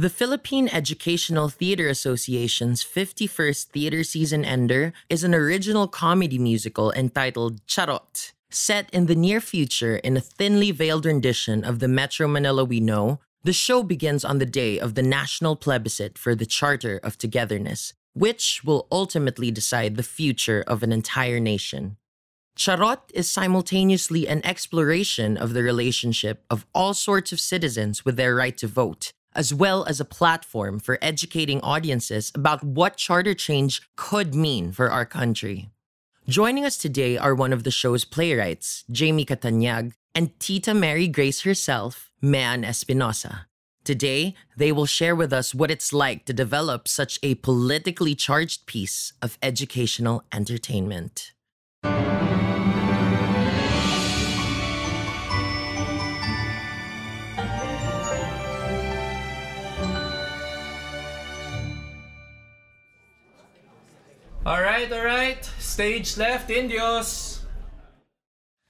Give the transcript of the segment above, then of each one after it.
The Philippine Educational Theater Association's 51st theater season ender is an original comedy musical entitled Charot. Set in the near future in a thinly veiled rendition of the Metro Manila we know, the show begins on the day of the national plebiscite for the Charter of Togetherness, which will ultimately decide the future of an entire nation. Charot is simultaneously an exploration of the relationship of all sorts of citizens with their right to vote, as well as a platform for educating audiences about what charter change could mean for our country. Joining us today are one of the show's playwrights, Jamie Catanyag, and Tita Mary Grace herself, Mean Espinosa. Today, they will share with us what it's like to develop such a politically charged piece of educational entertainment. Alright, alright. Stage left, Indios.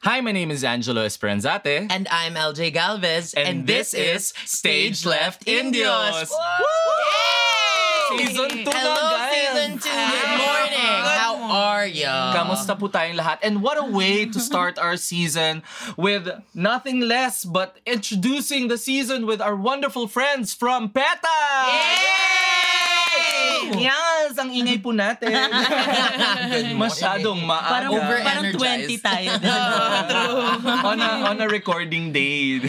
Hi, my name is Angelo Esperanzate. And I'm LJ Galvez, And this is Stage Left Indios. Season 2 na, Hello, guys. season 2. Good morning. How are you? Kamusta po tayong lahat? And what a way to start our season with nothing less but introducing the season with our wonderful friends from PETA! Yes! Ang ingay po natin. Masyadong maaga. Parang, parang Over-energized. 20 tayo. on, a, on a recording day.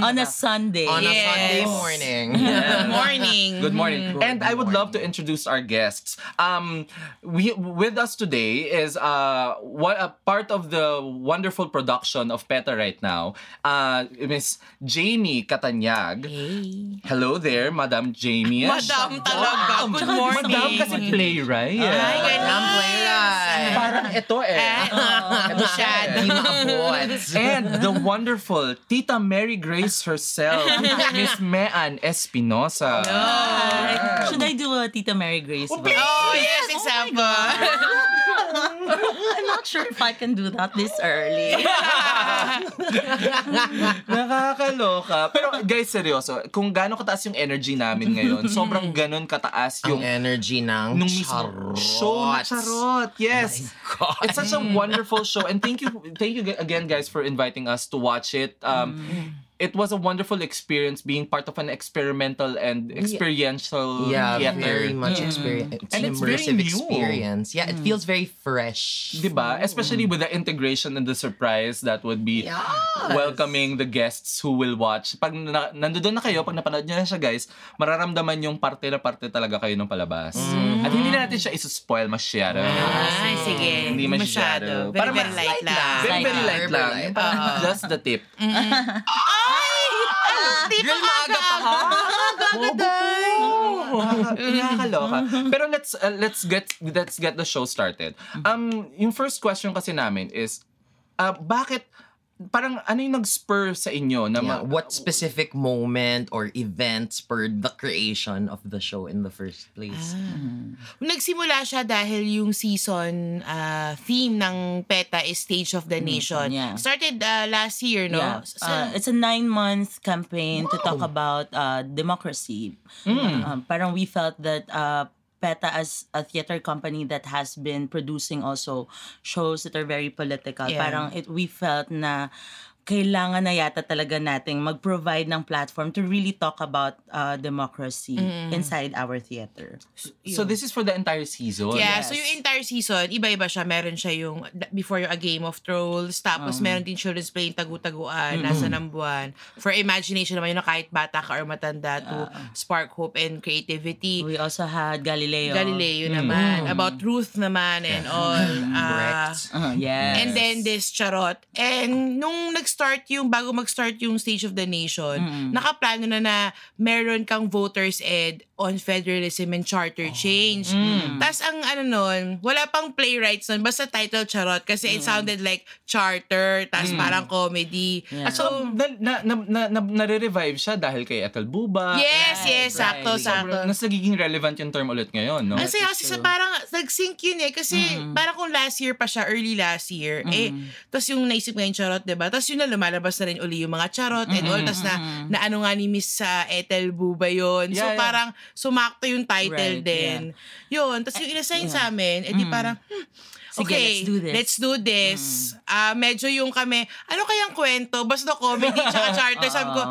On a Sunday. On a Yes. Sunday morning. Good morning. Good morning. and I would love to introduce our guests. Um, we with us today is uh what a part of the wonderful production of PETA right now. Uh, Miss Jamie Catanyag. Hello there, Madam Jamie. Madam talaga. Good morning. Madam kasi playwright. Ay, ganun. Playwright. Parang ito eh. Ito siya, di maabot. And the wonderful Tita Mary Grace herself, Miss Mean Espinosa. Should I do a Tita Mary Grace? voice? Oh, yes, example. I'm not sure if I can do that this early. Nakakaloka. Pero guys, seryoso, kung gaano kataas yung energy namin ngayon, sobrang ganon kataas Yung yung energy ng nung charot. show na charot. Yes. God. It's such a wonderful show and thank you thank you again guys for inviting us to watch it. Um it was a wonderful experience being part of an experimental and experiential Yeah, theater. very much experience. It's And an it's very immersive new. experience. Yeah, it feels very fresh. Diba? Especially with the integration and the surprise that would be Yes. welcoming the guests who will watch. Pag na, nandoon na kayo, pag napanood nyo na siya guys, mararamdaman yung parte na parte talaga kayo ng palabas. At hindi na natin siya isa-spoil masyado. Ay, sige. Hindi masyado. Very, Parang very mas light lang. Very, very lang. light Very lang. light. Parang Just the tip. Girl, maaga pa ha? Nakakaloka. Pero let's uh, let's get let's get the show started. Um yung first question kasi namin is uh, bakit parang ano yung nag-spur sa inyo na Yeah, ma- what specific moment or event spurred the creation of the show in the first place? Nagsimula siya dahil yung season ah, theme ng PETA is Stage of the Nation. yeah. Started ah, last year, no? Yeah. Sa- Uh, it's a nine-month campaign to talk about uh, democracy. Um, parang we felt that uh, PETA as a theater company that has been producing also shows that are very political. Yeah. Parang it, we felt na kailangan na yata talaga nating mag-provide ng platform to really talk about uh, democracy inside our theater. So this is for the entire season. Yeah, Yes. so yung entire season, iba-iba siya. Meron siya yung before yung A Game of Trolls, tapos meron din Children's Play, Tagu-Taguan, Nasa ng Buwan. For imagination naman yun na kahit bata ka or matanda to spark hope and creativity. We also had Galileo. Galileo naman. About truth naman and all. Ah, Correct. Uh, yes. And then this charot. And nung nag-start yung, bago mag-start yung Stage of the Nation, nakaplano na na meron kang voters ed on federalism and charter change. Tapos ang ano nun, wala pang playwrights nun, basta title charot kasi it sounded like charter, tapos parang comedy. Yeah. At so, na, na, na, na, na, nare-revive siya dahil kay Ethel Buba. Yes, Right, yes, sakto, right. sakto. Mas nagiging relevant yung term ulit ngayon, no? Kasi kasi sa parang nag-sync yun eh. Kasi parang kung last year pa siya, early last year, eh, tapos yung naisip ngayon charot, diba? Tapos yung na lumalabas na rin uli yung mga charot and all. Tas na, na ano nga ni Miss sa Ethel Buba yun. so Yeah, yeah. parang sumakto yung title Right, din. Yun. Tapos yung inassign sa amin, edi parang, hmm, Sige, okay, let's do this. let's do this. Ah, medyo yung kami, ano kayang kwento? Basta comedy tsaka charter. Sabi ko,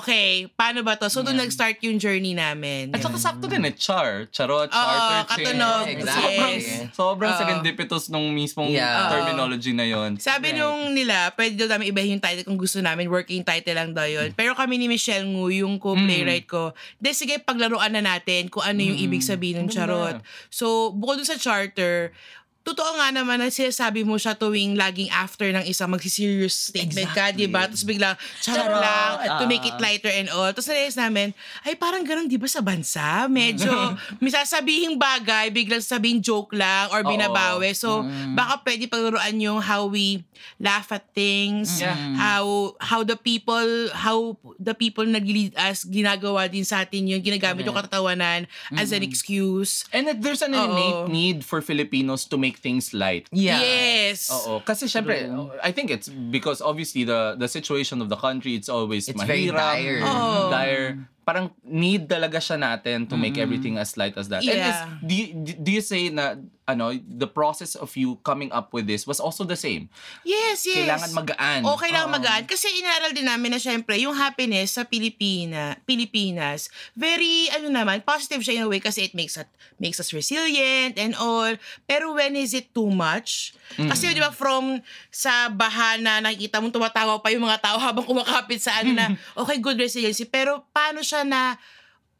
okay, paano ba to? So doon nag-start yung journey namin. At saka sakto din eh, char, charot, Oo, charter, katunog. Exactly. Yes. Sobrang Oo. serendipitus nung mismong Yeah. terminology na yon. Sabi nung nila, pwede daw namin ibahin yung title kung gusto namin, working title lang daw yun. Pero kami ni Michelle Ngu, yung co-playwright ko, de sige, paglaruan na natin kung ano yung ibig sabihin ng charot. So, bukod dun sa charter, totoo nga naman na sinasabi mo siya tuwing laging after ng isang magsiserious statement ka, di ba? Tapos biglang, charot lang, to make it Ah. lighter and all. Tapos narealize namin, ay parang ganun di ba sa bansa? Medyo, may sasabihing bagay, biglang sabihin joke lang or binabawi. So, baka pwede paglaruan yung how we laugh at things, Yeah. how how the people how the people nag-lead us ginagawa din sa atin yun, ginagamit yung katatawanan as an excuse. And there's an innate need for Filipinos to make things light. Yeah. Yes. Oo. Kasi syempre, I think it's because obviously the the situation of the country, it's always It's very mahirap, dire. Oo. dire. Parang need talaga siya natin to make everything as light as that. And is, Yeah. do, you, do you say na, ano, the process of you coming up with this was also the same? Yes, yes. Kailangan magaan. O kailangan Oo. magaan. Kasi inaral din namin na syempre, yung happiness sa Pilipina, Pilipinas, very, ano naman, positive siya in a way kasi it makes us, makes us resilient and all. Pero when is it too much? Kasi di ba from sa bahana, nakikita mo tumatawa pa yung mga tao habang kumakapit sa ano na, okay, good resiliency. Pero paano siya na,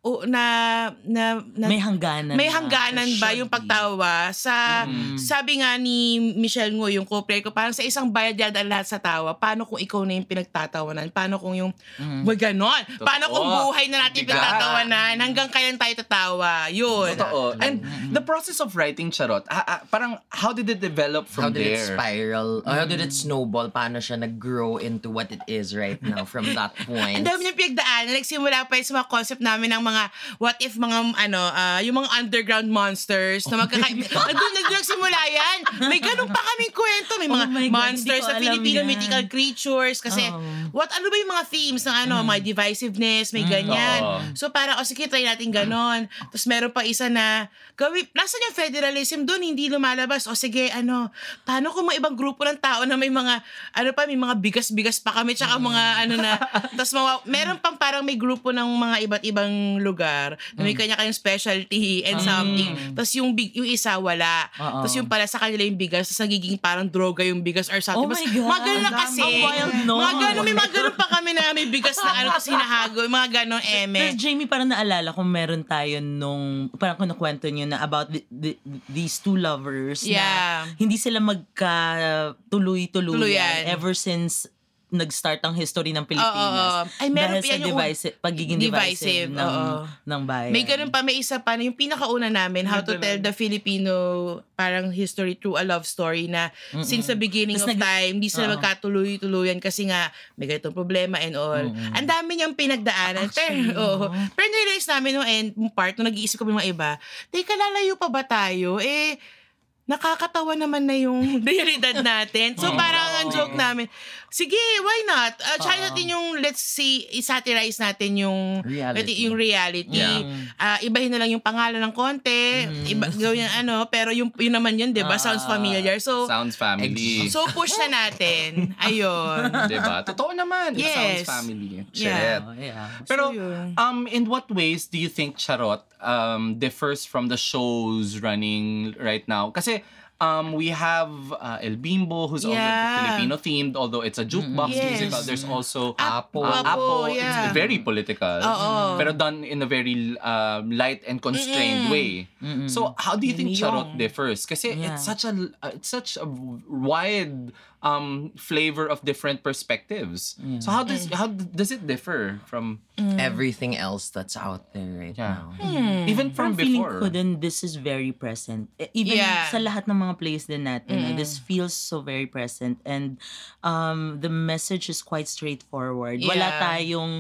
o, na, na, na May hangganan. may na. hangganan ba yung pagtawa? Sa, sabi nga ni Michelle Ngo, yung co-player ko, parang sa isang bayad yan lahat sa tawa, paano kung ikaw na yung pinagtatawanan? Paano kung yung, wag ganon? Paano kung buhay na natin Bigat. pinagtatawanan? Hanggang kailan tayo tatawa? Yun. Totoo. And the process of writing Charot, ah, ah, parang how did it develop from How did it there? spiral? Or how did it snowball? Paano siya nag-grow into what it is right now from that point? Ang dami niyang pinagdaan. Nagsimula pa yun sa mga concept namin ng mga what if mga ano, ah, yung mga underground monsters na magkaka... Andun na nagsimula yan. May ganun pa kaming kwento. May mga Oh monsters sa Filipino yan. mythical creatures. Kasi Oo. what ano ba yung mga themes ng ano, mga divisiveness, may ganyan. Oo. So para, o sige, try natin ganon. Tapos meron pa isa na, gawin, nasan yung federalism doon, hindi lumalabas. O sige, ano, paano kung mga ibang grupo ng tao na may mga, ano pa, may mga bigas-bigas pa kami, tsaka mga ano na, tapos mga, meron pang parang may grupo ng mga iba't ibang lugar na may kanya-kanyang specialty and something. Tapos yung, big, yung isa, wala. Oo. Tapos yung pala sa kanila yung bigas, tapos nagiging parang droga yung bigas or something. Oh my God. Mga ganun na Ang kasi. Ang wild nun. Mga ganun, may mga ganun pa kami na may bigas na ano, tapos hinahago, mga ganun eme. Pero Jamie, parang naalala kung meron tayo nung, parang kinukwento nyo na about the, the- these two lovers Yeah. na hindi sila magka-tuloy-tuluyan Tuluyan. ever since nag-start ang history ng Pilipinas. Oo, oo. Ay, meron Dahil pa sa yan yung- divisive, pagiging divisive, Divisive, ng, oo. ng bayan. May ganun pa, may isa pa na yung pinakauna namin, How to Tell the Filipino parang history through a love story na since the beginning Tas of nag- time, di sila Oo. magkatuloy-tuluyan kasi nga may ganitong problema and all. Ang dami niyang pinagdaanan. Actually, pero, oo. no? pero nirealize namin end yung part, nung nag-iisip kami mga iba, teka, lalayo pa ba tayo? Eh, nakakatawa naman na yung realidad natin. So parang ang joke namin, sige, why not? Uh, try natin yung, let's see, isatirize natin yung Reality. yung reality. Yeah. Ah, ibahin na lang yung pangalan ng konti, iba, gawin yung ano, pero yung, yun naman yun, di ba? Sounds familiar. So, Sounds family. so push na natin. Ayun. diba? Totoo naman. It Yes. sounds family. Yeah. Shit. Oh, yeah. Pero, um, in what ways do you think Charot um, differs from the shows running right now? Kasi, um, we have uh, El Bimbo, who's also Yeah. Filipino themed, although it's a jukebox Yes. musical. There's also Apo. uh, Apo, yeah. It's very political. Oo. Pero done in a very um, light and constrained way. So, how do you think Charot differs? Kasi Yeah. it's such a uh, it's such a wide um flavor of different perspectives. So how does how does it differ from Everything else that's out there right Yeah. now. even from feeling before? ko din, this is very present. E- Even Yeah. sa lahat ng mga plays din natin, na this feels so very present. And um, the message is quite straightforward. Wala Yeah. tayong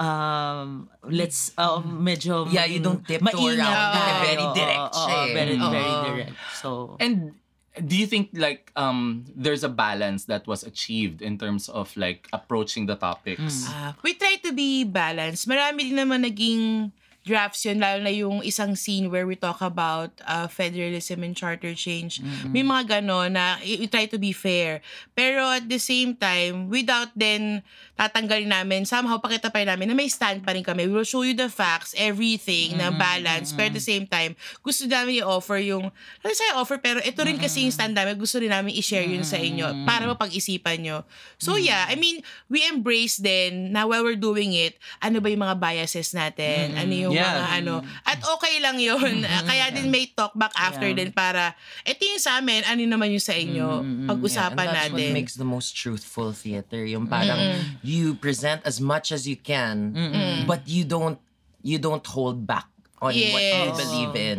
um, let's, uh, medyo Yeah, you don't tiptoe around tayo. Very Oo, direct oo, siya eh. very, very direct. So, And do you think like um there's a balance that was achieved in terms of like approaching the topics? Ah, we try to be balanced. Marami din naman naging drafts yun, lalo na yung isang scene where we talk about uh, federalism and charter change. May mga gano'n na we try to be fair. Pero at the same time, without then tatanggalin namin, somehow pakita pa rin namin na may stand pa rin kami. We will show you the facts, everything, na balance. Pero at the same time, gusto namin i-offer yung, ano sa offer, pero ito rin kasi yung stand namin, gusto rin namin i-share yun sa inyo para mapag-isipan nyo. So yeah, I mean, we embrace then na while we're doing it, ano ba yung mga biases natin? Ano yung Yeah. mga ano? At okay lang yun. Kaya din may talk back after Yeah. din para, ito yung sa amin, ano naman yung sa inyo? Pag-usapan and that's natin. what makes the most truthful theater. Yung parang you present as much as you can, but you don't you don't hold back on what you Yes. believe in.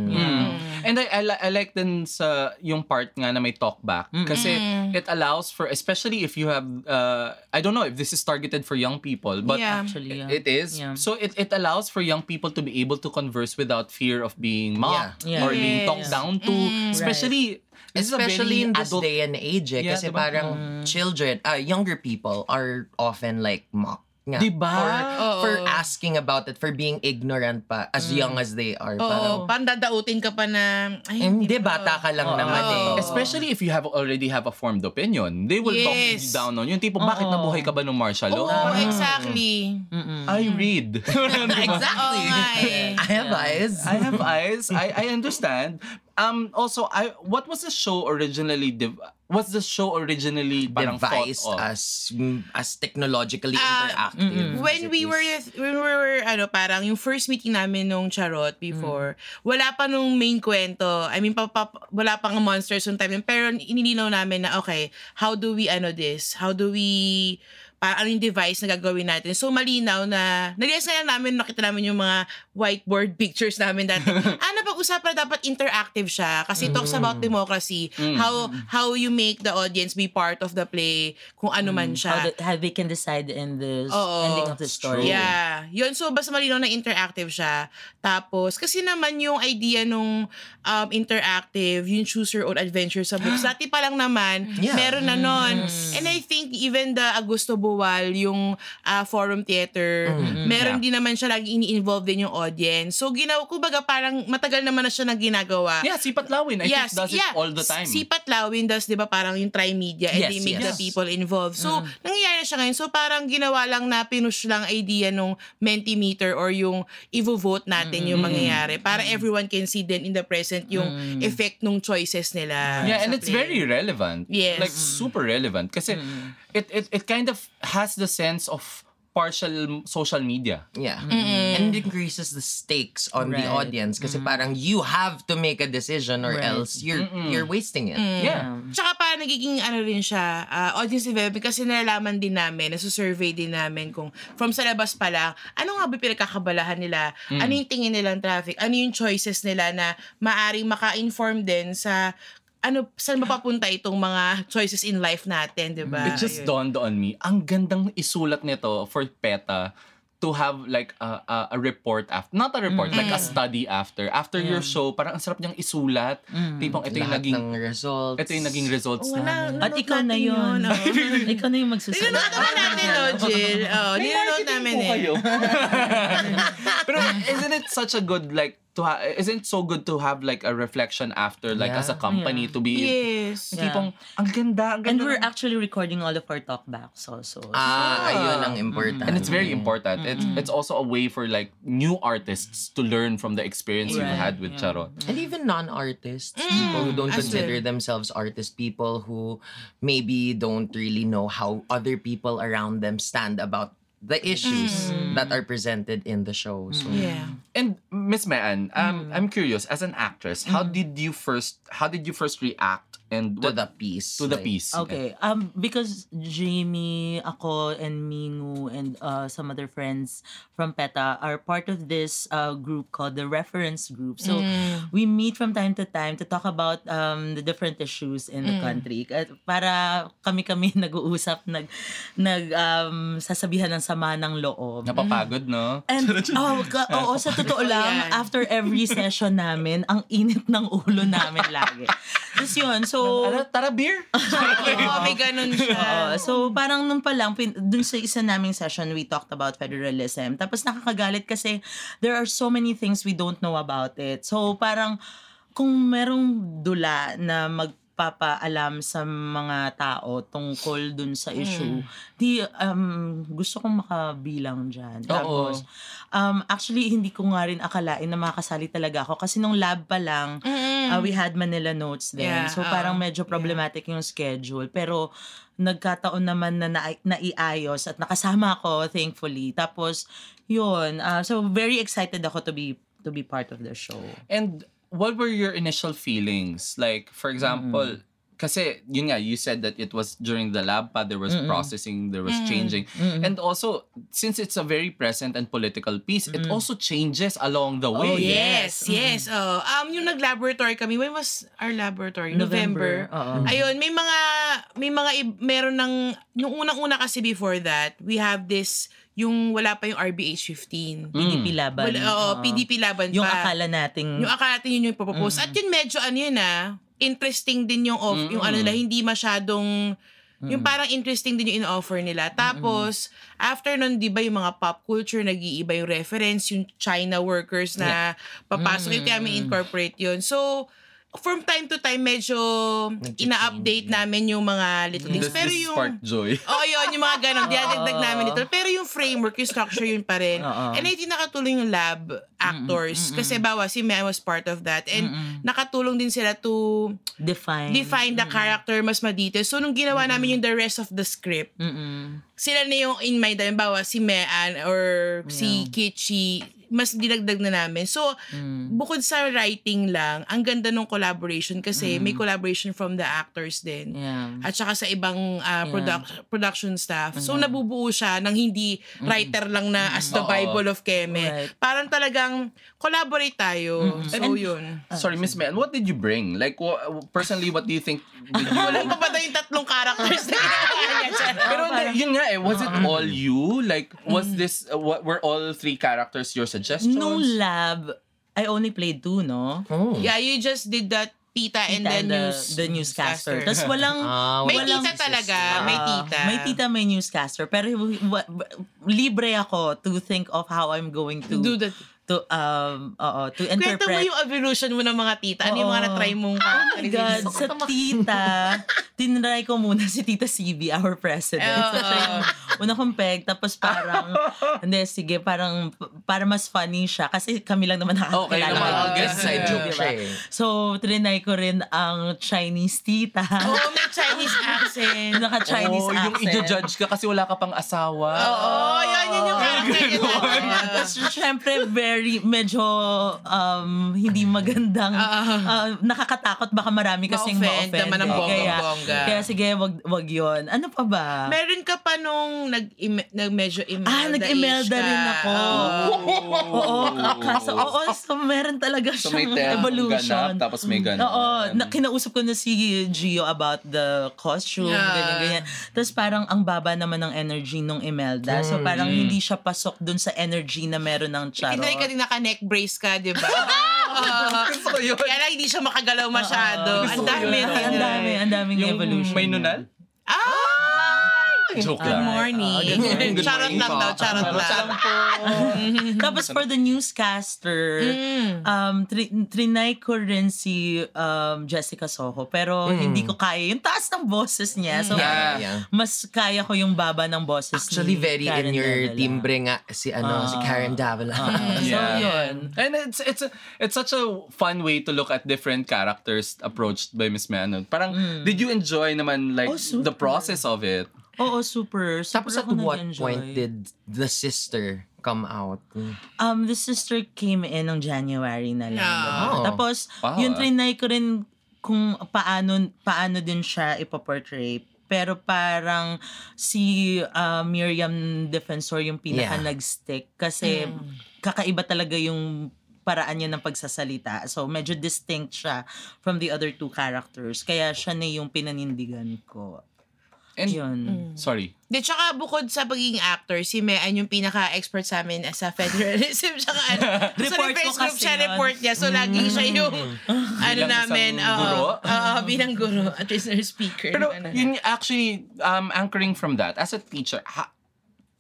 And I, I, I like din sa yung part nga na may talk back kasi it allows for especially if you have uh, I don't know if this is targeted for young people but Yeah. Actually, yeah. it is Yeah. so it, it allows for young people to be able to converse without fear of being mocked Yeah. or being Yes. talked down to especially this Especially in this adult day and age, eh, Yeah, kasi diba? parang children, uh, younger people are often like mocked. Nga, Diba? For, Oo. for asking about it, for being ignorant pa, as young as they are. Oo, Parang, pandadautin ka pa na, ay, eh, hindi, bata ka lang naman Oo. eh. Especially if you have already have a formed opinion, they will talk you Yes. down on. Yung tipo, bakit Oo. nabuhay ka ba nung martial Oo, law? exactly. I read. exactly. Oo nga eh. I have eyes. I have eyes. I I understand. Um also I what was the show originally div- was the show originally parang devised of? as mm, as technologically Ah, interactive. as when we is. were when we were ano parang yung first meeting namin nung Charot before wala pa nung main kwento I mean pa, pa, wala pang monsters yung time pero inilinaw namin na okay how do we ano this how do we pa ano yung device na gagawin natin. So, malinaw na, nag-guess na lang namin, nakita namin yung mga whiteboard pictures namin dati. ano pag-usapan na dapat interactive siya kasi it talks about democracy, how how you make the audience be part of the play, kung ano man siya. How, the, how they can decide in the Oo. ending of the story. Yeah. Yun, so basta malinaw na interactive siya. Tapos, kasi naman yung idea nung um, interactive, yung choose your own adventure sa books. Dati pa lang naman, Yeah. meron na nun. And I think even the Augusto Buwal, yung uh, forum theater, meron din naman siya lagi ini-involve din yung audience. So, ginawa, kumbaga parang matagal naman na siya na ginagawa. Yeah, Sipat Lawin. I Yes, think does yeah. it all the time. Sipat Lawin does, di ba, parang yung tri-media and Yes, they make the yes. people involved. So, nangyayari na siya ngayon. So, parang ginawa lang na pinush lang idea nung Mentimeter or yung i-vote natin yung mangyayari para everyone can see then in the present yung effect nung choices nila. yeah, and it's play. very relevant. Yes. Like super relevant kasi it, it it kind of has the sense of partial social media. Yeah. And it increases the stakes on the Right. audience kasi parang you have to make a decision or Right. else you're you're wasting it. Yeah. Tsaka pa nagiging ano rin siya, ah, audience development kasi nalalaman din namin, nasa-survey din namin kung from sa labas pa lang, ano nga ba pinagkakabalahan nila? Ano yung tingin nilang traffic? Ano yung choices nila na maaring maka-inform din sa ano saan mapapunta itong mga choices in life natin, 'di ba? It just Ayun. dawned on me, ang gandang isulat nito for PETA to have like a, a, a report after, not a report, like a study after. After your show, parang ang sarap niyang isulat. Tipong ito yung Lahat naging, ng results. ito yung naging results Oh, wala, namin. At ikaw na natin yun. oh. ikaw na yung magsusunod. Nanonood naman natin, no, Jill? Oh, nanonood namin eh. Pero isn't it such a good like to ha- isn't so good to have like a reflection after like as a Yeah. company to be Yes. Yeah. tipong ang ganda, ang And we're ng- actually recording all of our talkbacks also. Ah, ayun ang important. Mm-hmm. and it's very mm-hmm. important. It's mm-hmm. it's also a way for like new artists to learn from the experience you've Right. had with Yeah. Charot. And even non-artists, people who don't as consider well. themselves artists, people who maybe don't really know how other people around them stand about the issues that are presented in the show. So, Yeah. And Miss Mean, um, I'm curious as an actress, how did you first how did you first react and to what, the piece. to the like, piece? Okay. Um, because Jamie, ako, and Mingu, and uh, some other friends from PETA are part of this uh, group called the Reference Group. So, we meet from time to time to talk about um, the different issues in the country. At para kami-kami nag-uusap, nag, nag um, sasabihan ng sama ng loob. Napapagod, no? And, oh, ka, oo, sa totoo lang, after every session namin, ang init ng ulo namin lagi. Tapos yun, so... Ano, tara beer? Oo, may ganun siya. So parang nung pa lang, pin, dun sa isa naming session, we talked about federalism. Tapos nakakagalit kasi there are so many things we don't know about it. So parang kung merong dula na magpapaalam sa mga tao tungkol dun sa issue, di um, gusto kong makabilang dyan. Tapos, um, actually, hindi ko nga rin akalain na makakasali talaga ako kasi nung lab pa lang, Mm. uh, we had Manila notes then. Yeah, so oo. parang medyo problematic yung schedule. Pero nagkataon naman na na naiayos at nakasama ako thankfully. Tapos yun, uh, so very excited ako to be to be part of the show. And what were your initial feelings? Like, for example, kasi yun nga, you said that it was during the lab pa, there was processing, there was changing. And also, since it's a very present and political piece, it also changes along the way. Oh, Yes, yes. Oh, um yung nag-laboratory kami, when was our laboratory? November. Oo. Ayun, may mga may mga ib- meron ng yung unang-una kasi before that, we have this yung wala pa yung RBH 15. PDP laban. Wala, oo, Oo. PDP laban Yung pa. akala nating Yung akala natin yun yung ipopropose. At yun medyo ano yun ah, interesting din yung off, yung ano nila, hindi masyadong yung parang interesting din yung in-offer nila. Tapos, after nun, di ba, yung mga pop culture, nag-iiba yung reference, yung China workers na papasok, yung kaya may incorporate yun. So, from time to time, medyo ina-update namin yung mga little things. Does Pero yung... spark joy? Oo, yun, yung mga ganun. Dinadagdag namin ito. Pero yung framework, yung structure yun pa rin. Oo. And I think nakatulong yung lab actors. Kasi bawa, si Mea was part of that. And nakatulong din sila to define. define the character mas ma-detail. So, nung ginawa namin yung the rest of the script, Mm-mm. sila na yung in mind. Bawa, si Mean or si Kichi, mas dinagdag na namin. So, Mm. bukod sa writing lang, ang ganda ng collaboration kasi may collaboration from the actors din Yeah. at saka sa ibang uh, produc- production staff. So nabubuo siya ng hindi writer lang na as the Oo. Bible of Keme. Right. Parang talagang collaborate tayo. So yun. Sorry, Miss Mel, what did you bring? Like, wha- personally, what do you think? Did you... Walang pa ba yung tatlong characters na? Pero yun nga eh, was it all you? Like, was this, uh, what, were all three characters your suggestions? Nung lab, I only played two, no? Oh. Yeah, you just did that tita and Tita and the, news, the newscaster. newscaster. Tapos walang... Ah, May walang- tita talaga. may Ah, tita. May tita, may newscaster. Pero wa- wa- libre ako to think of how I'm going to... Do that. To, um, oo, to Kwento mo interpret. yung evolution mo ng mga tita. Ano yung mga Oo. na-try mong Oh my God, sa tita, tinry ko muna si Tita CB, our president. Oo. Siya yung una kong peg, tapos parang, hindi, sige, parang, para mas funny siya. Kasi kami lang naman nakakilala. Okay, naman. mga Guess side joke diba? siya eh. So, trinay ko rin ang Chinese tita. Oo, oh, may Chinese accent. Naka-Chinese oh, yung accent. i-judge ka kasi wala ka pang asawa. Oo, yan yun yung character. Tapos, syempre, very, medyo, um, hindi magandang, uh, nakakatakot, baka marami kasing Ma-offend ma-offend. naman ng eh. Kaya, sige, wag, wag yun. Ano pa ba? Meron ka pa nung nag, nag medyo imelda Ah, nag-imelda rin ako. Oo, kaso, oo, so meron talaga So may siyang term evolution. ganap, tapos may ganap. Oo, na, kinausap ko na si Gio about the costume, Yeah. ganyan, ganyan. Tapos parang ang baba naman ng energy nung Imelda. So parang hindi siya pasok dun sa energy na meron ng Charot. Tinry ka din naka-neck brace ka, di ba? Gusto ko yun. Kaya lang hindi siya makagalaw masyado. Gusto Ang ko dami. yun. Ang dami, ang daming Yung evolution. may niya. nunal? Ah! Joke Good lang. morning. good morning, good charot morning lang po. daw, charot lang. Tapos for the newscaster, Mm. um, tri- trinay ko rin si um, Jessica Soho. Pero hindi ko kaya yung taas ng boses niya. So, Yeah. Yeah. mas kaya ko yung baba ng boses Actually, ni very Karen in your Davila. timbre nga si ano si Karen Davila. So, Yeah. yun. And it's it's a, it's such a fun way to look at different characters approached by Miss Manon. Parang did you enjoy naman like Oh, super. the process of it? Oo, super. super Tapos at what nag-enjoy. point did the sister come out? Um, the sister came in ng January na lang. Oh. Tapos, Wow, yun ah. trinay ko rin kung paano, paano din siya ipoportray. Pero parang si uh, Miriam Defensor yung pinaka Yeah. nag-stick. Kasi kakaiba talaga yung paraan niya ng pagsasalita. So, medyo distinct siya from the other two characters. Kaya siya na yung pinanindigan ko. And, Yun. sorry. Di, tsaka bukod sa pagiging actor, si Mean yung pinaka-expert sa amin sa federalism. Tsaka ano, sa ko group kasi siya, yun. report niya. So, lagi siya yung, ano Bilang namin, oo, guro? oo, bilang guro at listener speaker. Pero Ano. yun actually um anchoring from that as a teacher, how,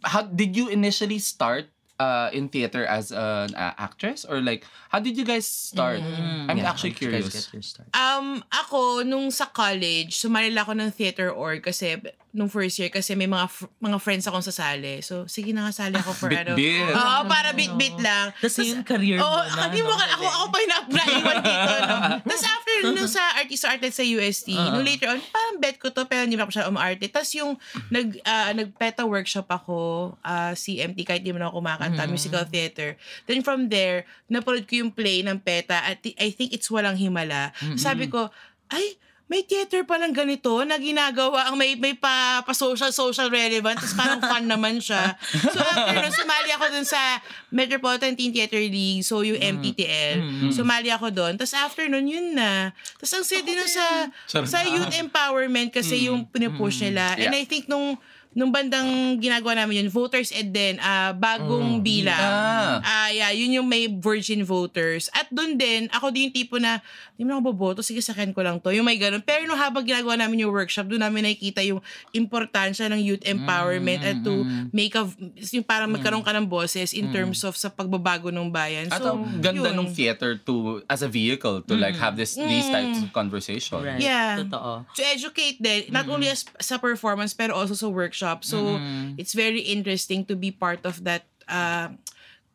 how did you initially start uh in theater as an uh, actress or like how did you guys start? I'm Yeah, actually how did you guys curious. get your start? Um, ako, nung sa college, sumali ako ng theater org kasi nung first year kasi may mga fr- mga friends akong sasali. So, sige na nga sali ako for ano. Bit-bit. Oo, para bit-bit lang. Tapos yung career Oo, mo na. hindi mo no? ka, ako, ako pa yung na- naiwan dito. No? Tapos after nung sa artist artist sa UST, nung later on, parang bet ko to, pero hindi pa ako siya umarte. Tapos yung nag, ah, nag-PETA workshop ako, ah, CMT, kahit di mo na ako kumakanta, musical theater. Then from there, napanood ko yung play ng PETA at I think it's Walang Himala. Sabi ko, ay, may theater palang ganito na ginagawa ang may may pa, pa social social relevant tapos parang fun naman siya. So after nun, sumali ako dun sa Metropolitan Teen Theater League, so yung MTTL. Sumali ako doon. Tapos after nun, yun na. Tapos ang sad din nun sa, sa youth empowerment kasi yung pinupush nila. And Yeah. I think nung nung bandang ginagawa namin yun, voters ed din, ah, bagong bilang. Ah. Ah, yeah, yun yung may virgin voters. At doon din, ako din yung tipo na, hindi mo na ako boboto, sige sakin ko lang to. Yung may ganun. Pero nung habang ginagawa namin yung workshop, doon namin nakikita yung importansya ng youth empowerment at to make a, yung parang magkaroon ka ng boses in terms of sa pagbabago ng bayan. At So, ang ganda yun. ng theater to as a vehicle to like have this these types of conversation. Right. Yeah. Totoo. to educate din, not only as, sa performance, pero also sa workshop. So, it's very interesting to be part of that uh,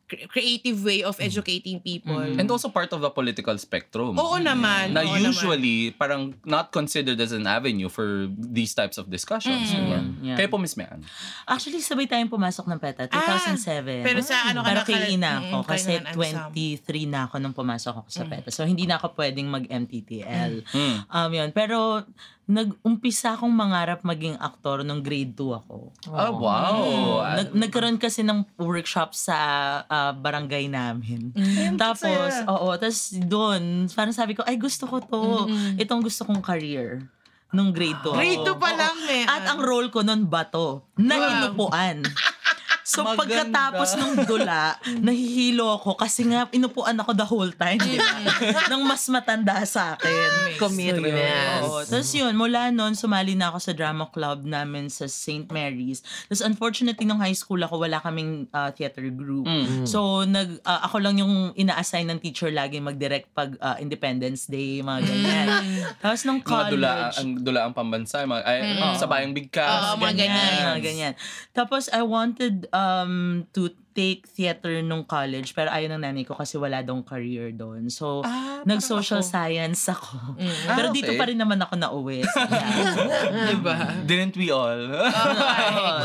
cre- creative way of educating people. And also part of the political spectrum. Oo naman. na oo usually parang not considered as an avenue for these types of discussions. diba? Yeah. Kayo po, Miss Mean. Actually, sabay tayong pumasok ng PETA, 2007. Ah, pero sa ano ka Pero na- ako Mm, kasi kailangan ansam. 23 na ako nung pumasok ako sa PETA. So, hindi na ako pwedeng mag-MTTL. Mm. Um, yun. Pero, nag-umpisa akong mangarap maging aktor nung grade 2 ako. Oh, wow. Nag- nagkaroon kasi ng workshop sa ah, barangay namin. Tapos, oo, tapos doon, parang sabi ko, ay gusto ko to. Itong gusto kong career. Nung grade 2 Grade ako. 2 pa Oo. lang, eh. At ang role ko nun, bato. Na Wow. inupuan. So Maganda. pagkatapos nung dula, nahihilo ako kasi nga inupuan ako the whole time, di ba? Nang mas matanda sa akin. Commitment. Oo. Tapos yun, mula noon, sumali na ako sa drama club namin sa St. Mary's. Tapos unfortunately, nung high school ako, wala kaming uh, theater group. So, nag, uh, ako lang yung ina-assign ng teacher lagi mag-direct pag uh, Independence Day, mga ganyan. Tapos nung Mga dula, college, ang dula ang pambansa, mga, ay, sa bayang bigkas. Oo, mga ganyan. mga ganyan. Tapos, I wanted um to take theater nung college pero ayaw ng nanay ko kasi wala daw career doon. So, Ah, nag-social parang science ako. Ah, Pero dito okay. pa rin naman ako nauwi. So, yeah. Diba? Didn't we all?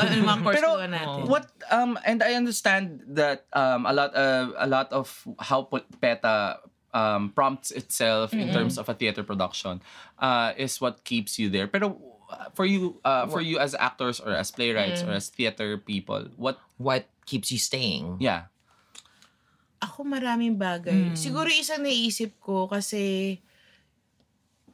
Ano yung mga course Pero natin? what um and I understand that um a lot uh, a lot of how PETA um prompts itself in terms of a theater production uh is what keeps you there. Pero for you uh for you as actors or as playwrights or as theater people, what What keeps you staying? yeah. Ako maraming bagay. Siguro isang naisip ko kasi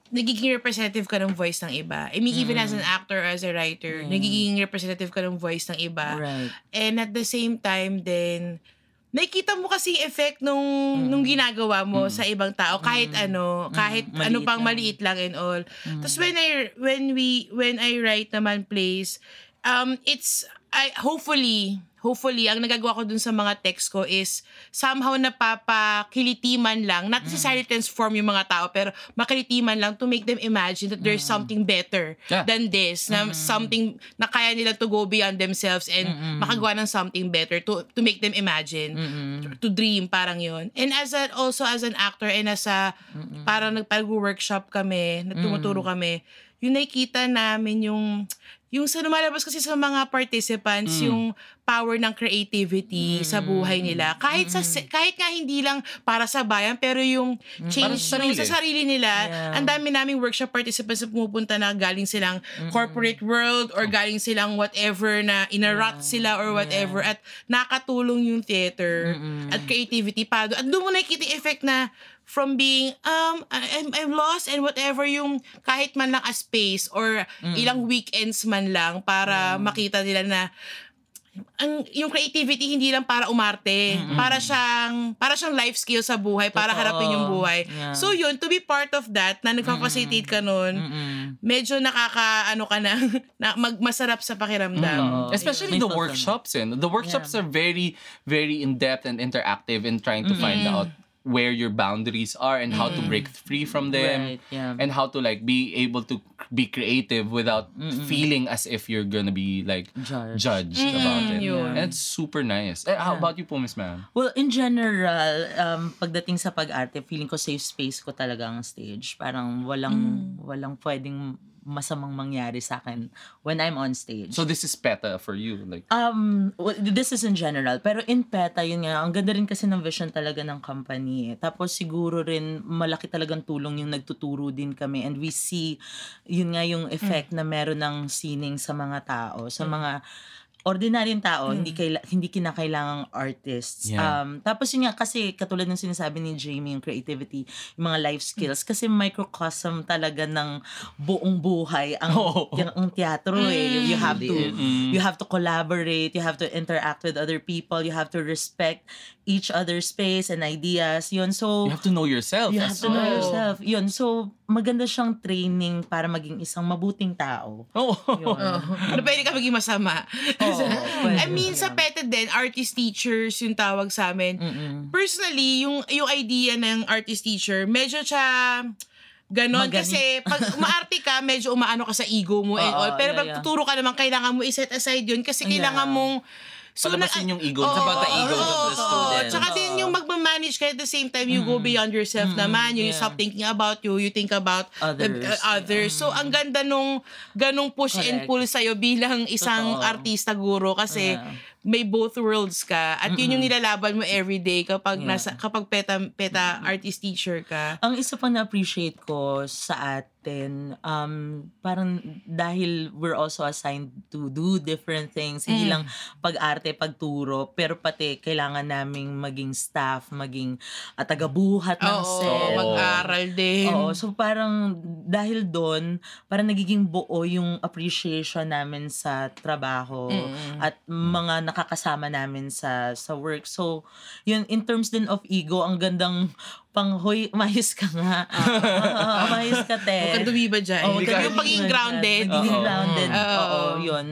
nagiging representative ka ng voice ng iba. I mean, even as an actor, as a writer, nagiging representative ka ng voice ng iba. right. And at the same time, then, nakikita mo kasi effect nung, nung ginagawa mo sa ibang tao. Kahit ano, kahit Maliit ano pang lang. maliit lang and all. Tapos when I, when we, when I write naman plays, um, it's, I, hopefully, hopefully, ang nagagawa ko dun sa mga text ko is somehow napapakilitiman lang. Not necessarily transform yung mga tao, pero makilitiman lang to make them imagine that there's something better Yeah. than this. Na something na kaya nila to go beyond themselves and makagawa ng something better to to make them imagine. To, to dream, parang yon And as a, also as an actor and as a, parang nagpag-workshop kami, nagtumuturo kami, yung nakikita namin yung yung sa lumalabas kasi sa mga participants yung power ng creativity sa buhay nila. Kahit sa kahit nga hindi lang para sa bayan pero yung change Para sa sarili. sa sarili nila Yeah. ang dami naming workshop participants na pumupunta na galing silang corporate world or galing silang whatever na inarot sila or whatever at nakatulong yung theater at creativity pa at doon mo nakikita effect na from being um I- I'm I'm lost and whatever yung kahit man lang a space or ilang weekends man lang para makita nila na ang yung creativity hindi lang para umarte, para siyang para siyang life skill sa buhay, para Totoo. harapin yung buhay. Yeah. So yun, to be part of that, na nagfa-facilitate ka nun, Mm-mm. medyo nakaka ano ka na, na mag, masarap sa pakiramdam. Oo. Especially May the workshops and the workshops are very very in depth and interactive in trying to find out where your boundaries are and how to break free from them Right, yeah. and how to like be able to be creative without feeling as if you're gonna be like Judged. judged about it. yun. And it's super nice. Eh, how about you po, Miss Man? Well, in general, um, pagdating sa pag-arte, feeling ko safe space ko talaga ang stage. Parang walang walang pwedeng masamang mangyari sa akin when I'm on stage. So this is PETA for you, like Um, well, this is in general. Pero in PETA, yun nga, ang ganda rin kasi ng vision talaga ng company. eh. Tapos siguro rin, malaki talagang tulong yung nagtuturo din kami. And we see, yun nga yung effect na meron ng sining sa mga tao. Sa mga ordinaryong tao, hindi kaila, hindi kinakailangang artists. Yeah. Um, tapos yun nga, kasi katulad ng sinasabi ni Jamie, yung creativity, yung mga life skills, kasi microcosm talaga ng buong buhay ang, Oo. yung, ang teatro eh. You, you have to Mm. you have to collaborate, you have to interact with other people, you have to respect each other's space and ideas. Yun, so you have to know yourself. you have to know yourself. Yun, so maganda siyang training para maging isang mabuting tao. Oh. Yun. Ano pwede ka maging masama? Oo, pwede. I mean, sa PETA din, artist teachers yung tawag sa amin. Mm-mm. Personally, yung yung idea ng artist teacher, medyo siya ganon. Magaling. Kasi pag umaarte ka, medyo umaano ka sa ego mo and Oo, all. Pero yeah, pag yeah. tuturo ka naman, kailangan mo iset aside yun kasi Yeah. kailangan mong Palabasin na- yung ego. It's about the ego oo, of the student. Tsaka din yung magmamanage ka at the same time, you go beyond yourself naman. You yeah. stop thinking about you, you think about the- Others. uh, others. So, ang ganda nung ganong push and Correct. pull sa'yo bilang isang Totoo. artista guro kasi Yeah. may both worlds ka at yun yung nilalaban mo everyday kapag Yeah. nasa kapag peta peta artist teacher ka. Ang isa pa na-appreciate ko sa atin, um, parang dahil we're also assigned to do different things, hindi lang pag-arte, pagturo, pero pati kailangan naming maging staff, maging uh, tagabuhat ng Oo, set. mag-aral din. Oo, so parang dahil doon, parang nagiging buo yung appreciation namin sa trabaho at mga nakakasama namin sa sa work. So, yun, in terms din of ego, ang gandang pang, hoy, umayos ka nga. Ah, umayos ka, te. Huwag kang dumiba dyan. Ka- yung pagiging grounded. Magiging Oo. grounded. Oo, yun.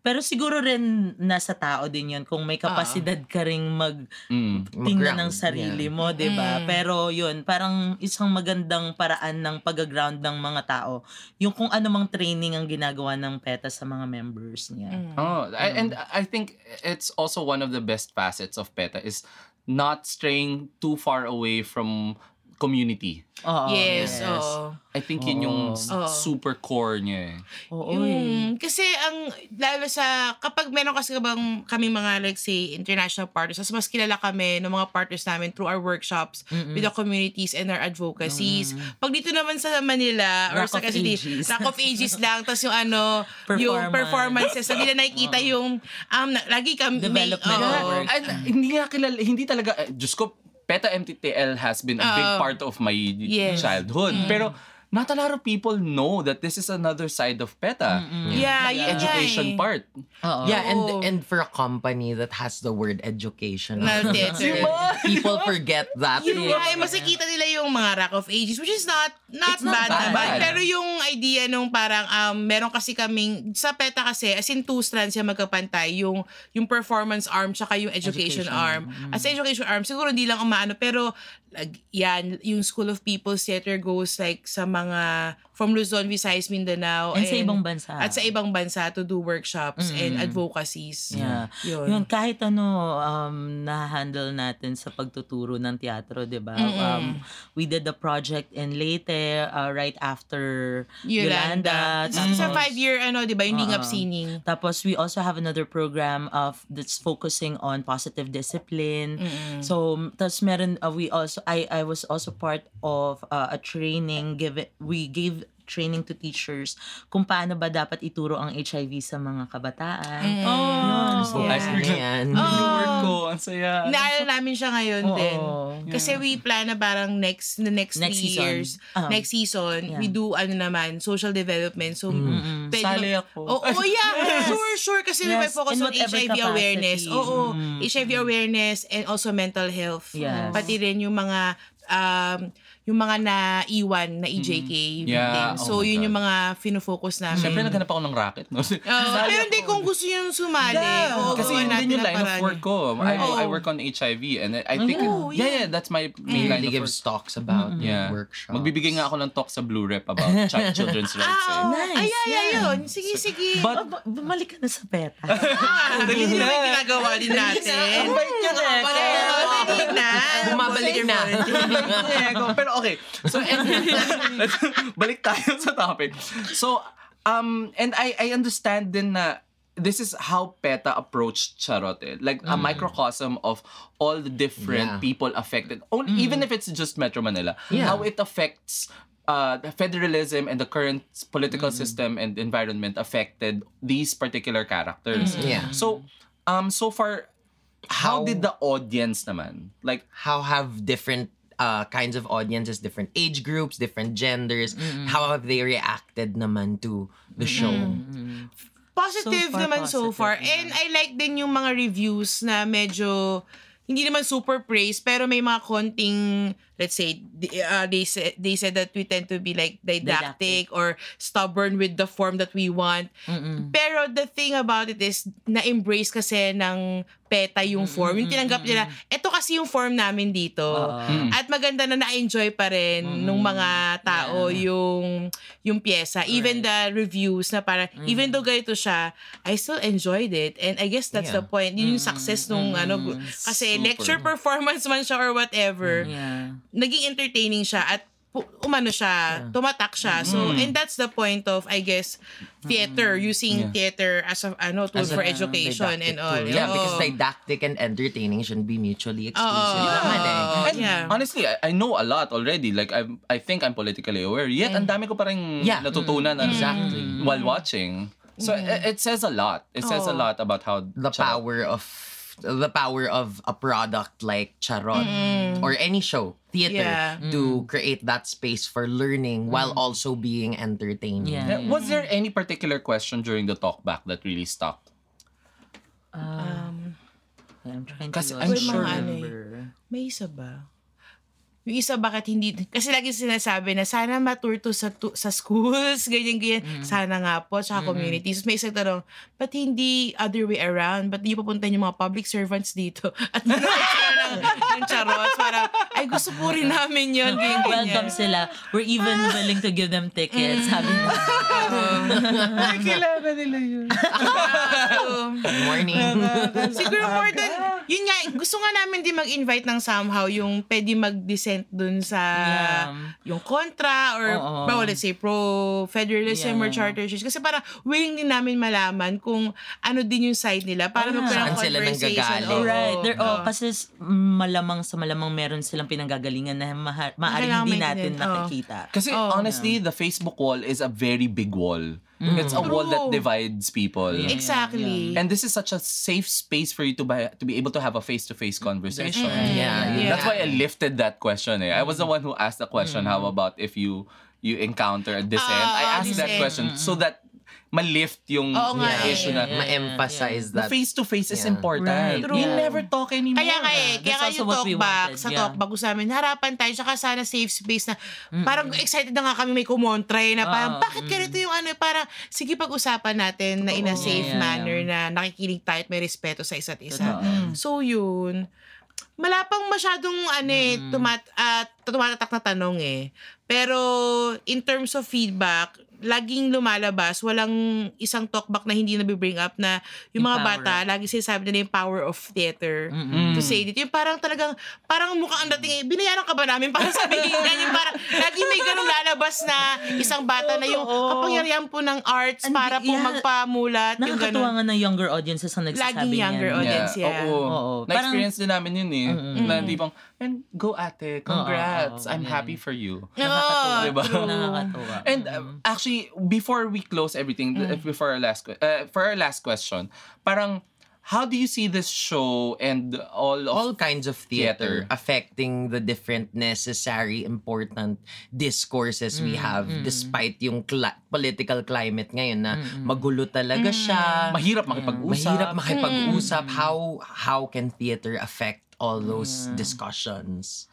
Pero siguro rin nasa tao din yun kung may kapasidad ka ring mag Mm. tingnan ng sarili yeah. mo, 'di ba? Pero 'yun, parang isang magandang paraan ng pag-ground ng mga tao. Yung kung ano mang training ang ginagawa ng PETA sa mga members niya. Oh, I- and I think it's also one of the best facets of PETA is not straying too far away from community. Oo. yes, oo. I think yun yung Oo. super core niya eh. Oo. Yung, kasi ang, lalo sa, kapag meron kasi bang kami mga, like say, international partners, mas mas kilala kami ng mga partners namin through our workshops with the communities and our advocacies. Pag dito naman sa Manila, or Rock sa of kasi Ages. Rock of Ages lang, tapos yung ano, yung Performance. performances, na nila nakikita yung, um, na- lagi kami, Development oo. work. And hindi nga kilala, hindi talaga, Diyos ko, PETA MTTL has been a big Oo. part of my Yes. childhood. Pero not a lot of people know that this is another side of PETA. Yeah, The yun nga education eh. part. Oo. Yeah, and Oo. and for a company that has the word education, theater. people forget that. Yun nga, eh, mas nakikita nila yung mga Rock of Ages, which is not not, It's not bad, bad. naman. Pero yung idea nung parang, um, meron kasi kaming, sa PETA kasi, as in two strands yung magkapantay, yung, yung performance arm tsaka yung education, Education. arm. As sa education arm, siguro hindi lang umaano, pero like, yan, yung School of People's Theater goes like sa mga, from Luzon, Visayas, Mindanao. And sa ibang bansa. At sa ibang bansa to do workshops and advocacies. Yeah. Yun. Yun, kahit ano um na-handle natin sa pagtuturo ng teatro, 'di ba? Um we did the project in Leyte uh, right after Yolanda. Yolanda. Sa Tapos- five-year, ano, di ba, yung lingap Oo. singing. Tapos we also have another program of that's focusing on positive discipline. So tapos meron uh, we also I I was also part of uh, a training given we gave training to teachers kung paano ba dapat ituro ang HIV sa mga kabataan. Mm. Yun. Yeah. Ay, ano yan? Yung work ko, ang saya. Naalala namin siya ngayon Oo. din. Kasi we plan na parang next the next, Next three season. years, Ah. next season, Yeah. we do ano naman, social development. So, Mm-mm. pwede- Sali ako. Oo, oh, yeah. Sure, sure. Kasi we Yes, may focus on HIV capacity. awareness. Oo, Mm. HIV awareness and also mental health. Yes. Pati rin yung mga um, yung mga naiwan na EJK Yeah, victims. oh So, my yun God. yung mga fino-focus namin. Siyempre, naghanap ako ng racket. No? Sali pero hindi kung gusto nyo sumali. Yeah. oo, Kasi yun din yung ang line of work ko. I, Oo. I work on HIV and I think, Oh, yeah, yeah. yeah, that's my He main line really of gives work. talks about Yeah. workshops. Magbibigay nga ako ng talk sa Blue Rep about ch- children's rights. Eh. oo. Nice, Ay, ay, ay, yeah. yun. Sige, sige. Oh, But, ba- bumalik ka na sa PETA. Ah, dali na yung ginagawa din natin. Bait niya na. Balik, balik na. Bumabalik na. pero okay. So, and, let's, balik tayo sa topic. So, um, and I, I understand din na this is how PETA approached Charot. eh. Like a microcosm of all the different Yeah. people affected. Only, Even if it's just Metro Manila. Yeah. How it affects uh, the federalism and the current political system and environment affected these particular characters. Yeah. So, um, so far, how, How- did the audience naman? Like, how have different uh, kinds of audiences, different age groups, different genders, how have they reacted naman to the show? Positive So far, naman so positive far. naman. And I like din yung mga reviews na medyo hindi naman super praise pero may mga konting let's say uh, they said they said that we tend to be like didactic, or stubborn with the form that we want. Pero the thing about it is na-embrace kasi ng PETA yung form. Yung tinanggap nila, ito kasi yung form namin dito. At maganda na na-enjoy pa rin nung mga tao yung yung pyesa. Even the reviews na parang, even though ganito siya, I still enjoyed it. And I guess that's the Yeah. point. Yun yung success nung ano. Kasi Super. lecture performance man siya or whatever Yeah. Naging entertaining siya at umano siya, tumatak siya. So, and that's the point of, I guess, theater, using theater as a ano tool As a for education didactic and all. tool. Yeah, because Oo. didactic and entertaining shouldn't be mutually exclusive Oo. naman eh. And yeah. honestly, I, I know a lot already. Like I I think I'm politically aware. Yet ang dami ko pa rin Yeah. natutunan na- Exactly. while watching. So it, it says a lot. It says a lot about how the power of the power of a product like Charot or any show, theater, Yeah. to create that space for learning while also being entertaining. Yeah. Yeah, Was there any particular question during the talkback that really stuck? Um, I'm trying Kasi to I'm also sure- remember. may isa ba? Yung isa bakit hindi, kasi lagi sinasabi na sana matur to sa, tu- sa schools, ganyan, ganyan. Sana nga po, sa communities. May isa tanong, ba't hindi other way around? Ba't di papuntahin yung mga public servants dito? At ng, ng charot. Para, ay gusto po rin namin yun. Ganyan, ganyan. Welcome sila. We're even willing to give them tickets. Sabi na. Ay, kailangan nila yun. Good morning. Siguro more than, yun nga, gusto nga namin din mag-invite ng somehow yung pwede mag-dissent dun sa Yeah. yung kontra or Oo. pro, let's say, pro-federalism or Yeah. charter change. Kasi parang willing din namin malaman kung ano din yung side nila para Ah. magkaroon ng Saan sila conversation. nanggagaling. Oo. Right. There, oh, Oo. kasi malamang sa malamang meron silang pinanggagalingan na maha, maaaring hindi natin. Oo. nakikita. Kasi Oh. honestly, the Facebook wall is a very big wall. It's a wall that divides people. Yeah. Exactly. And this is such a safe space for you to buy, to be able to have a face-to-face conversation. right. Yeah, Yeah. That's why I lifted that question. Eh. I was the one who asked the question, how about if you you encounter a dissent? I Ah, asked that question so that ma-lift yung Oo nga yung eh. issue na Ma-emphasize that. face-to-face is Yeah. important. Right. We True. never talk anymore. Kaya nga eh, kaya That's nga also yung what we talkback, wanted, sa yeah. talkback gusto namin, harapan tayo, tsaka sana safe space na, parang excited na nga kami may kumontra eh, na parang, Oo, bakit ganito yung ano, parang, sige pag-usapan natin na in a Oo, safe yeah, manner yeah. na nakikinig tayo at may respeto sa isa't isa. Totoo. So yun, wala pang masyadong ano eh, tumat, at tumatatak na tanong eh. Pero in terms of feedback, laging lumalabas, walang isang talkback na hindi nabibring up na yung mga Yung power. bata, lagi sinasabi nila yung power of theater. Mm. To say it. Yung parang talagang, parang mukhang ang dating, eh, binayaran ka ba namin para sabihin ganyan, parang lagi may ganun lalabas na isang bata na yung Oo. kapangyarihan po ng arts And para po yeah. magpamulat. Yung Nakakatuwa nga ng younger audiences ang nagsasabi Laging younger niyan. audience. yeah. Oo. Oo. Na-experience din namin yun eh. Mm-mm. Na tipong, and go ate, congrats. Oo, oo, I'm yeah. happy for you. Nakakatuwa. Diba? Nakakatuwa. And uh, actually, before we close everything, th- before our last uh, for our last question, parang how do you see this show and all of all kinds of theater, Theater. affecting the different necessary important discourses we have despite yung cli- political climate ngayon na magulo talaga siya. Mahirap makipag-usap? mahirap makipag-usap. How how can theater affect all those discussions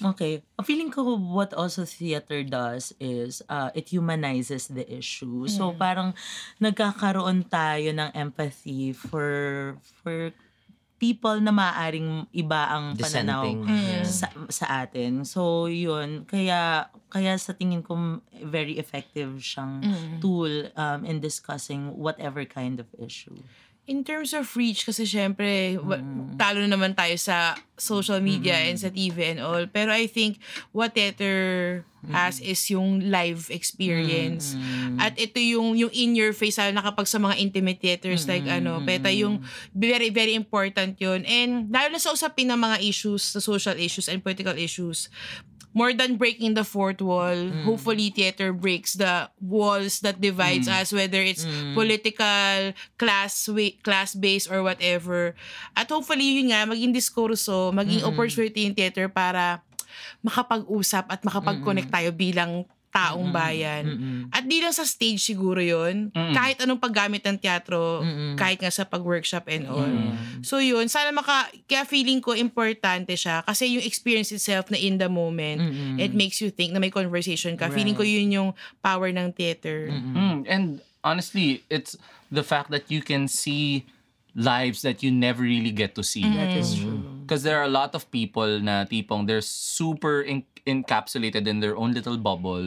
Okay. Feeling ko what also theater does is uh, it humanizes the issue. So parang nagkakaroon tayo ng empathy for for people na maaring iba ang pananaw yeah. sa, sa atin. So yun, kaya kaya sa tingin ko very effective siyang tool um, in discussing whatever kind of issue. In terms of reach, kasi syempre, wa- talo na naman tayo sa social media and sa TV and all. Pero I think what theater has is yung live experience. At ito yung yung in your face, lalo na kapag sa mga intimate theaters like ano, peta yung very, very important yun. And lalo na sa usapin ng mga issues, the social issues and political issues, more than breaking the fourth wall, hopefully theater breaks the walls that divides us, whether it's political, class class based or whatever. At hopefully yun nga, maging diskurso, maging opportunity in theater para makapag-usap at makapag-connect tayo bilang taong bayan. At di lang sa stage siguro yun. Kahit anong paggamit ng teatro, kahit nga sa pag-workshop and all. So yun, sana maka, kaya feeling ko importante siya kasi yung experience itself na in the moment, it makes you think na may conversation ka. Feeling ko yun yung power ng theater. Mm, and honestly, it's the fact that you can see lives that you never really get to see. That is true. Because there are a lot of people na tipong they're super en- encapsulated in their own little bubble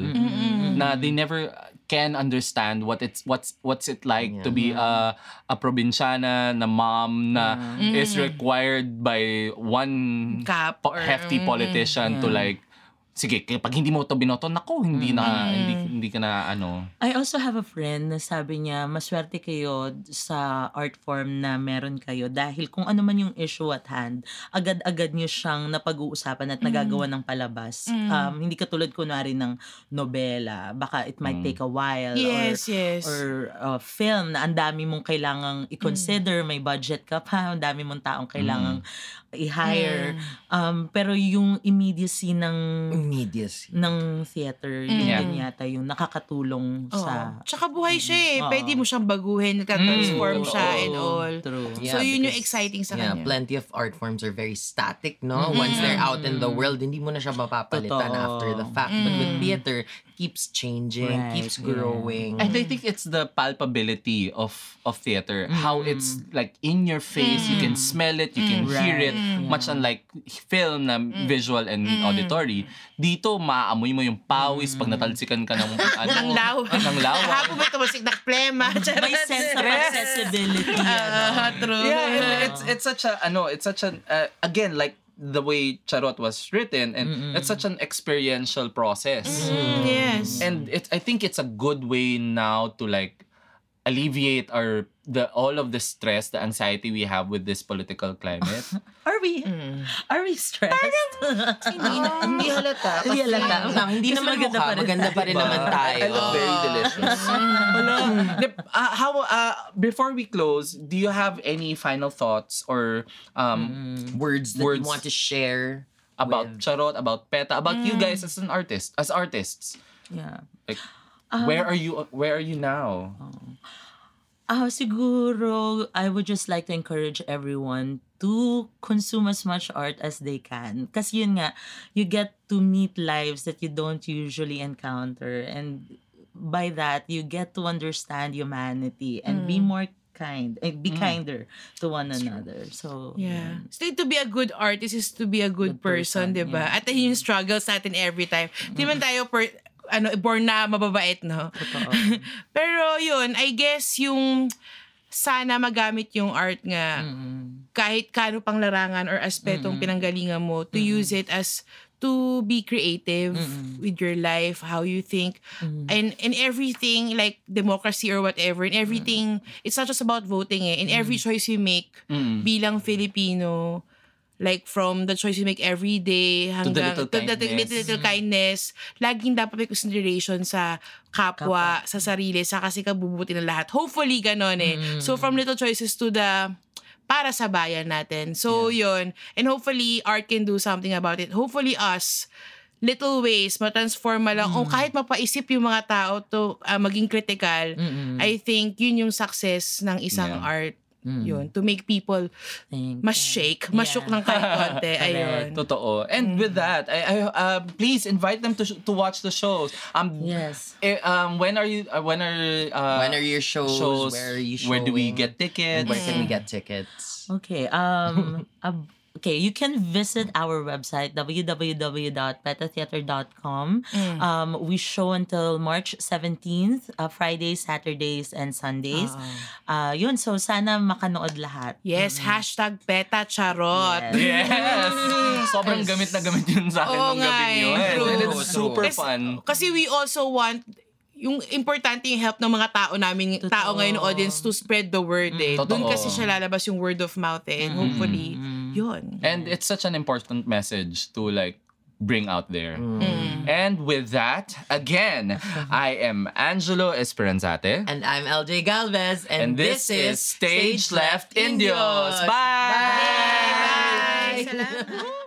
na they never can understand what it's what's what's it like to be a a probinsyana na mom na is required by one Cap po- or- hefty politician to like sige pag hindi mo to binoto nako hindi na hindi hindi ka na ano. I also have a friend na sabi niya, maswerte kayo sa art form na meron kayo dahil kung ano man yung issue at hand, agad-agad niyo siyang napag-uusapan at nagagawa ng palabas. Um, hindi katulad kunwari ng nobela. Baka it might take a while Yes, or, yes. or uh, film na ang dami mong kailangang i-consider, may budget ka pa, ang dami mong taong kailangang i-hire. Um, pero yung immediacy ng immediacy ng theater, yun Yeah. din yata yung nakakatulong Oo. sa... Tsaka buhay siya eh. Oo. Pwede mo siyang baguhin, nagka-transform Mm, siya totoo. and all. True. So, Yeah, yun yung because, exciting sa yeah, kanya. plenty of art forms are very static, no? Once they're out in the world, hindi mo na siya mapapalitan Totoo. after the fact. But with theater, keeps changing, Right, keeps yeah. growing. And I think it's the palpability of of theater. How it's like in your face, you can smell it, you can hear it. Much unlike film na visual and auditory. Dito, maaamoy mo yung pawis pag natalsikan ka ng ano, Ng law. ng lawa. Hapon may tumasik na plema. May sense of accessibility. Ano. true. yeah, it's it's such a ano, it's such an uh, again like the way Charot was written and it's such an experiential process. Mm, yes. and it I think it's a good way now to like alleviate our the all of the stress, the anxiety we have with this political climate. Are we, are we stressed? hindi, na, hindi halata. Hindi halata. Lang, hindi Kasi naman maganda mukha, pa rin maganda pa rin Diba? naman tayo. I look very delicious. Wala. Uh, how uh, before we close, do you have any final thoughts or um Words that Words. you want to share. about with- Charot, about Peta, about you guys as an artist, as artists? yeah. Like where are you where are you now? Ah, siguro, I would just like to encourage everyone to consume as much art as they can. Kasi yun nga, you get to meet lives that you don't usually encounter. And by that, you get to understand humanity and be more kind, eh, be kinder to one another. So, Yeah. Still, to be a good artist is to be a good, Good person, person, di ba? At yun yung struggles natin every time. Di man tayo per- ano, born na mababait, no? Totoo. Pero yun, I guess yung sana magamit yung art nga Mm-mm. kahit kano pang larangan or aspetong pinanggalingan mo to use it as to be creative with your life, how you think, and in everything like democracy or whatever, in everything, it's not just about voting eh. In every choice you make Mm. bilang Filipino, like from the choice you make every day hanggang little to the kindness. little, little kindness, laging dapat may consideration sa kapwa, sa sarili, sa kasi kabubuti ng lahat. Hopefully, ganon eh. So, from little choices to the para sa bayan natin. So, yun. And hopefully, art can do something about it. Hopefully, us, little ways, matransform lang. O kahit mapaisip yung mga tao to ah, maging critical, I think yun yung success ng isang Yeah. art. Yun. To make people mas shake, mas shook ng kahit konti. Ayun. Totoo. And with that, I, I uh, please invite them to to watch the shows. Um Yes. eh, um when are you uh, when are uh, when are your shows? shows? Where are you showing? Where do we get tickets? Where can we get tickets? Okay. Um. ab- okay. You can visit our website www.petatheater.com. Um. We show until March seventeenth. Uh, Fridays, Saturdays, and Sundays. Uh. Yun. So sana makanood lahat. Yes, hashtag peta charot. Yes. Yes! Sobrang gamit na gamit yun sa akin Oo nung gabi eh, yun. true. And it's super Kasi- fun. Kasi we also want yung importante yung help ng mga tao namin, Totoo. tao ngayon audience to spread the word eh. Totoo. Doon kasi siya lalabas yung word of mouth eh. And hopefully, yun. And it's such an important message to like bring out there. Mm. And with that, again, I am Angelo Esperanzate. And I'm LJ Galvez, And and, this is Stage Left Indios. Indios. Bye! Bye! Salamat.